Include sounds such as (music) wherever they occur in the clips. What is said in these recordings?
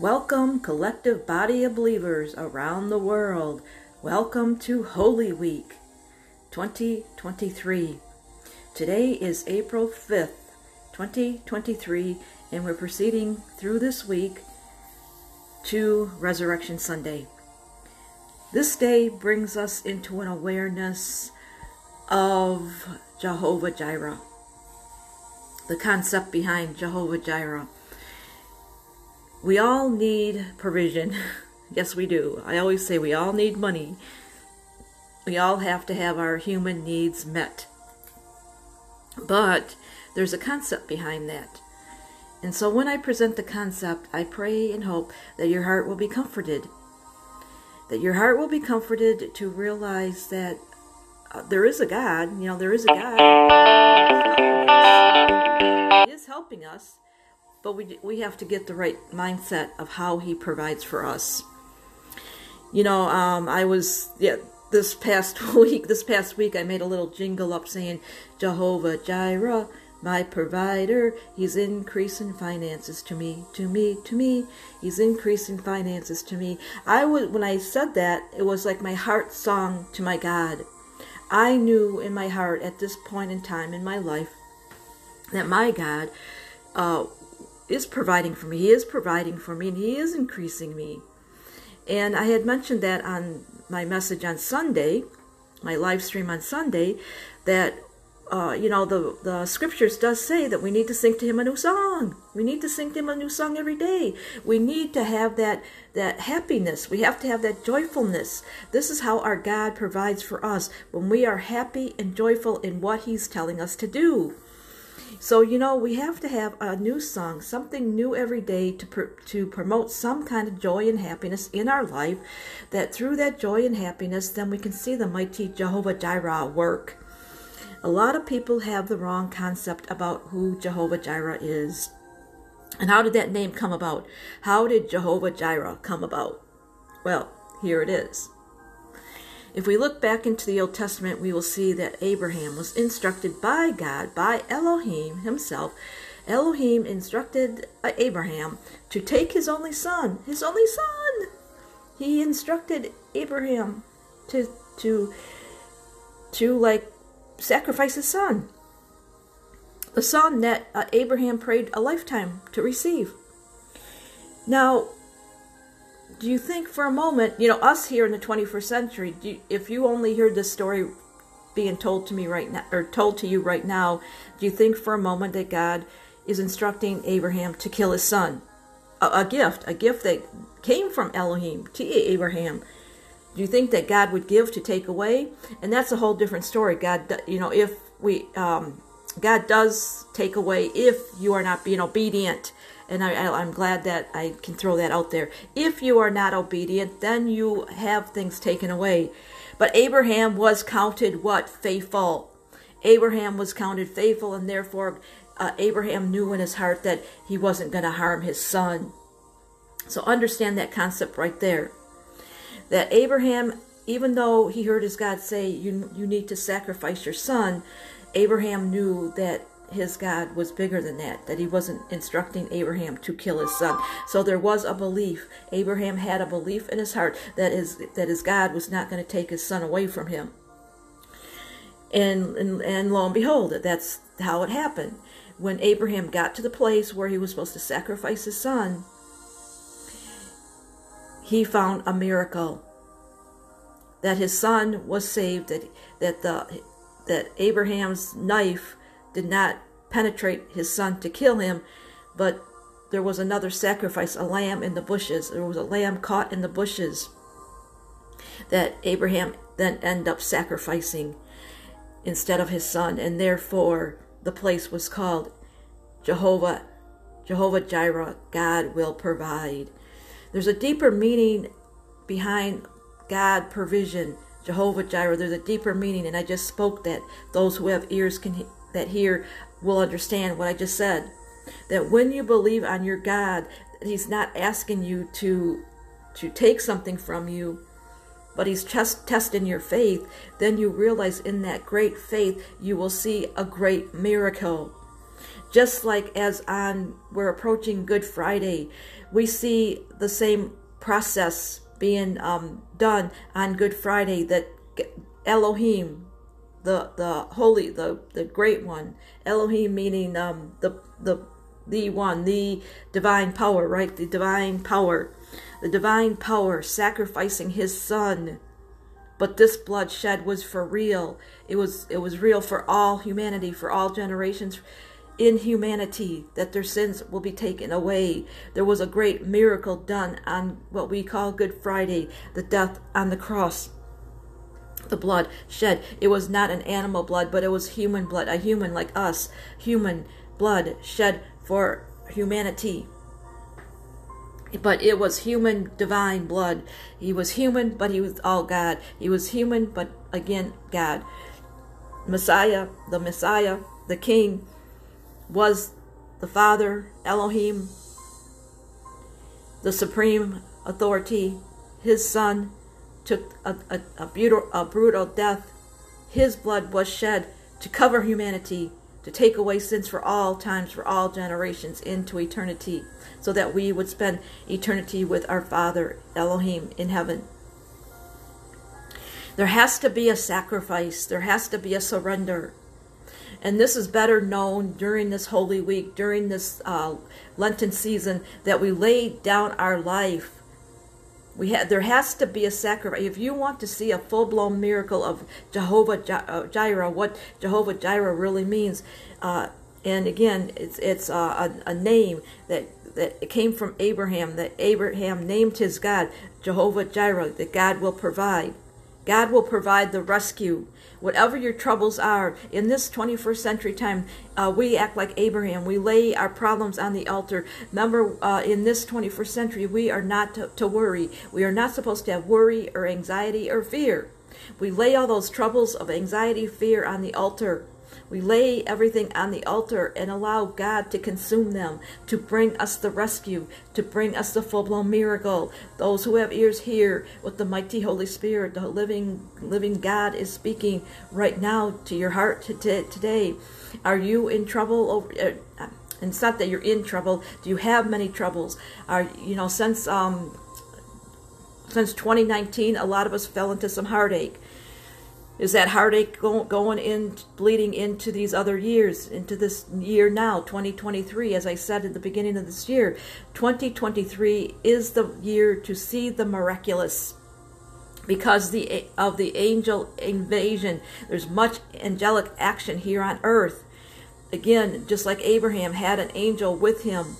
Welcome, collective body of believers around the world. Welcome to Holy Week 2023. Today is April 5th, 2023, and we're proceeding through this week to Resurrection Sunday. This day brings us into an awareness of Jehovah Jireh, the concept behind Jehovah Jireh. We all need provision. (laughs) yes, we do. I always say we all need money. We all have to have our human needs met. But there's a concept behind that. And so when I present the concept, I pray and hope that your heart will be comforted. That your heart will be comforted to realize that uh, there is a God, you know, there is a God. He is helping us but we we have to get the right mindset of how he provides for us. You know, um, I was yeah this past (laughs) week. This past week, I made a little jingle up saying, "Jehovah Jireh, my provider. He's increasing finances to me, to me, to me. He's increasing finances to me." I was when I said that, it was like my heart song to my God. I knew in my heart at this point in time in my life that my God uh, is providing for me. He is providing for me and He is increasing me. And I had mentioned that on my message on Sunday, my live stream on Sunday, that uh, you know the the scriptures does say that we need to sing to Him a new song. We need to sing to Him a new song every day. We need to have that that happiness. We have to have that joyfulness. This is how our God provides for us when we are happy and joyful in what He's telling us to do. So, you know, we have to have a new song, something new every day to, pr- to promote some kind of joy and happiness in our life. That through that joy and happiness, then we can see the mighty Jehovah Jireh work. A lot of people have the wrong concept about who Jehovah Jireh is. And how did that name come about? How did Jehovah Jireh come about? Well, here it is. If we look back into the Old Testament, we will see that Abraham was instructed by God, by Elohim himself. Elohim instructed Abraham to take his only son, his only son. He instructed Abraham to to to like sacrifice his son. The son that uh, Abraham prayed a lifetime to receive. Now, do you think for a moment, you know, us here in the 21st century, you, if you only heard this story being told to me right now, or told to you right now, do you think for a moment that God is instructing Abraham to kill his son? A, a gift, a gift that came from Elohim to Abraham. Do you think that God would give to take away? And that's a whole different story. God, you know, if we, um, God does take away if you are not being obedient and I, am glad that I can throw that out there. If you are not obedient, then you have things taken away. But Abraham was counted what? Faithful. Abraham was counted faithful, and therefore uh, Abraham knew in his heart that he wasn't going to harm his son. So understand that concept right there. That Abraham, even though he heard his God say, you, you need to sacrifice your son, Abraham knew that his God was bigger than that, that he wasn't instructing Abraham to kill his son. So there was a belief. Abraham had a belief in his heart that his, that his God was not going to take his son away from him. And, and, and lo and behold, that's how it happened. When Abraham got to the place where he was supposed to sacrifice his son, he found a miracle that his son was saved, that, that, the, that Abraham's knife did not penetrate his son to kill him, but there was another sacrifice, a lamb in the bushes. There was a lamb caught in the bushes that Abraham then ended up sacrificing instead of his son, and therefore the place was called Jehovah, Jehovah Jireh, God will provide. There's a deeper meaning behind God provision, Jehovah Jireh. There's a deeper meaning, and I just spoke that. Those who have ears can that hear will understand what I just said. That when you believe on your God, He's not asking you to to take something from you, but He's just testing your faith. Then you realize in that great faith you will see a great miracle. Just like as on we're approaching Good Friday, we see the same process being um, done on Good Friday that Elohim, the the holy, the the great one, Elohim meaning um, the the the one, the divine power, right? The divine power, the divine power sacrificing his son. But this bloodshed was for real. It was it was real for all humanity, for all generations in humanity that their sins will be taken away. There was a great miracle done on what we call Good Friday, the death on the cross. The blood shed. It was not an animal blood, but it was human blood, a human like us, human blood shed for humanity. But it was human divine blood. He was human, but he was all God. He was human, but again, God. Messiah, the Messiah, the King, was the Father, Elohim, the supreme authority. His Son took a, a, a, brutal, a brutal death. His blood was shed to cover humanity, to take away sins for all times, for all generations, into eternity, so that we would spend eternity with our Father, Elohim, in heaven. There has to be a sacrifice, there has to be a surrender. And this is better known during this Holy Week, during this uh, Lenten season, that we lay down our life. We ha- there has to be a sacrifice. If you want to see a full blown miracle of Jehovah uh, Jireh, what Jehovah Jireh really means, uh, and again, it's it's uh, a, a name that that came from Abraham. That Abraham named his God Jehovah Jireh, that God will provide. God will provide the rescue whatever your troubles are. In this 21st century time uh, we act like abraham. We lay our problems on the altar. Remember uh, in this 21st century we are not to, to worry. We are not supposed to have worry or anxiety or fear. We lay all those troubles of anxiety fear on the altar we lay everything on the altar and allow God to consume them, to bring us the rescue, to bring us the full blown miracle. Those who have ears hear what the mighty Holy Spirit, the living, living God, is speaking right now to your heart today. Are you in trouble over? Uh, it's not that you're in trouble. Do you have many troubles? Are you know since um, since 2019, a lot of us fell into some heartache is that heartache go, going in bleeding into these other years into this year now 2023 as i said at the beginning of this year 2023 is the year to see the miraculous because the of the angel invasion. There's much angelic action here on earth. Again just like abraham had an angel with him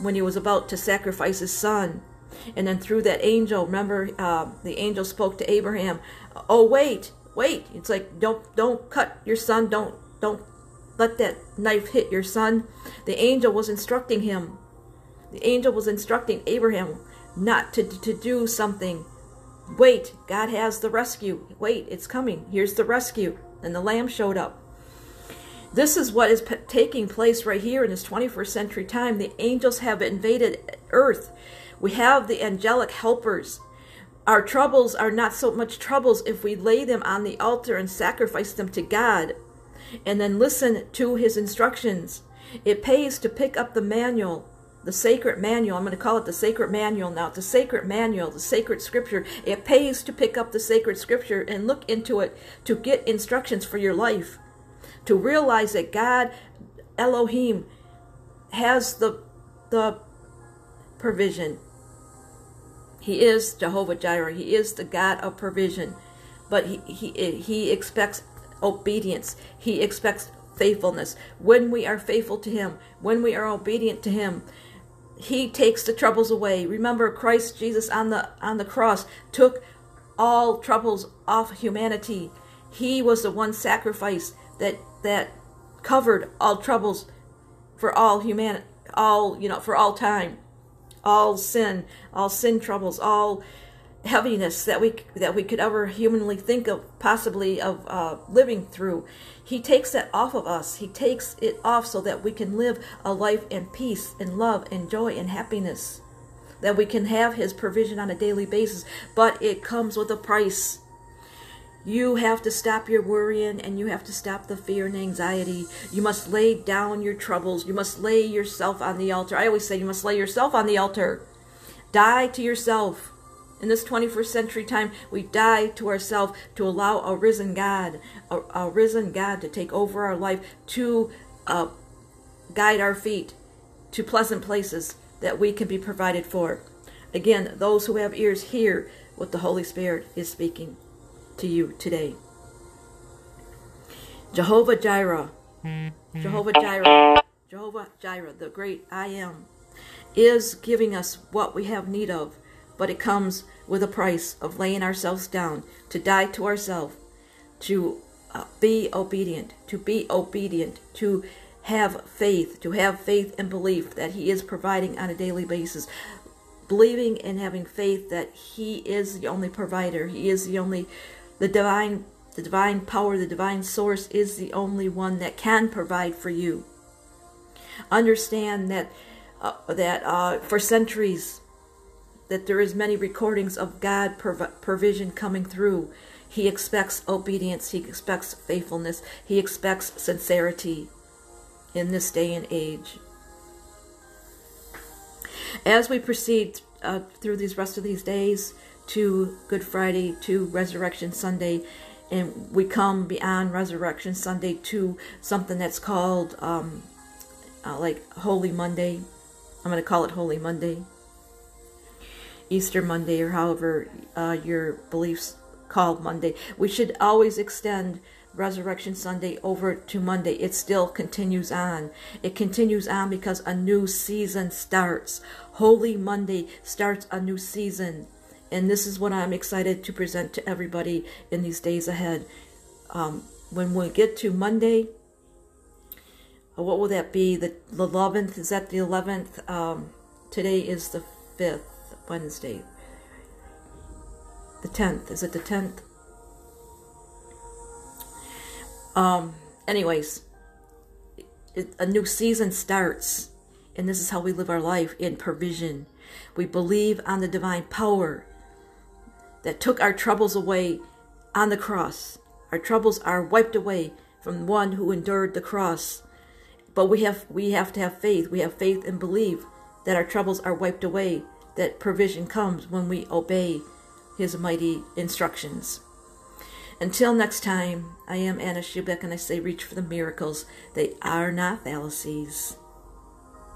when he was about to sacrifice his son. And then through that angel remember uh, the angel spoke to abraham oh wait wait. It's like don't don't cut your son. Don't don't let that knife hit your son. The angel was instructing him. The angel was instructing abraham not to, to do something. Wait. God has the rescue. Wait. It's coming. Here's the rescue. And the lamb showed up. This is what is taking place right here in this 21st century time. The angels have invaded earth. We have the angelic helpers our troubles are not so much troubles if we lay them on the altar and sacrifice them to God and then listen to his instructions. It pays to pick up the manual, the sacred manual. I'm going to call it the sacred manual now. The sacred manual, the sacred scripture. It pays to pick up the sacred scripture and look into it to get instructions for your life. To realize that God, Elohim, has the, the provision he is Jehovah Jireh. He is the God of provision. But he, he, he expects obedience. He expects faithfulness. When we are faithful to Him, when we are obedient to Him, He takes the troubles away. Remember, Christ Jesus on the on the cross took all troubles off humanity. He was the one sacrifice that that covered all troubles for all human all you know for all time all sin, all sin troubles, all heaviness that we that we could ever humanly think of possibly of uh, living through. He takes that off of us. He takes it off so that we can live a life in peace and love and joy and happiness. That we can have his provision on a daily basis but it comes with a price You have to stop your worrying and you have to stop the fear and anxiety. You must lay down your troubles. You must lay yourself on the altar. I always say you must lay yourself on the altar. Die to yourself. In this 21st century time, we die to ourselves to allow a risen God, a, a, risen God to take over our life, to uh, guide our feet to pleasant places that we can be provided for. Again, those who have ears hear what the Holy Spirit is speaking to you today. Jehovah Jireh, Jehovah Jireh, Jehovah Jireh, the great I am, is giving us what we have need of, but it comes with a price of laying ourselves down, to die to ourselves, to uh, be obedient, to be obedient, to have faith, to have faith and belief that He is providing on a daily basis. Believing and having faith that He is the only provider, He is the only, the divine, the divine power, the divine source is the only one that can provide for you. Understand that uh, that uh, for centuries that there is many recordings of God prov- provision coming through. He expects obedience. He expects faithfulness. He expects sincerity in this day and age. As we proceed uh, through these rest of these days to Good Friday to Resurrection Sunday, and we come beyond Resurrection Sunday to something that's called um, uh, like Holy Monday. I'm going to call it Holy Monday, Easter Monday, or however uh, your beliefs called Monday. We should always extend Resurrection Sunday over to Monday. It still continues on. It continues on because a new season starts. Holy Monday starts a new season. And this is what I'm excited to present to everybody in these days ahead. Um, when we get to Monday, uh, what will that be? The 11th? Is that the 11th? Um, today is the 5th, Wednesday. The 10th. Is it the 10th? Um, anyways, it, a new season starts, and this is how we live our life in provision. We believe on the divine power that took our troubles away on the cross. Our troubles are wiped away from one who endured the cross. But we have we have to have faith. We have faith and believe that our troubles are wiped away, that provision comes when we obey his mighty instructions. Until next time, I am Anna Schupback and I say reach for the miracles. They are not fallacies.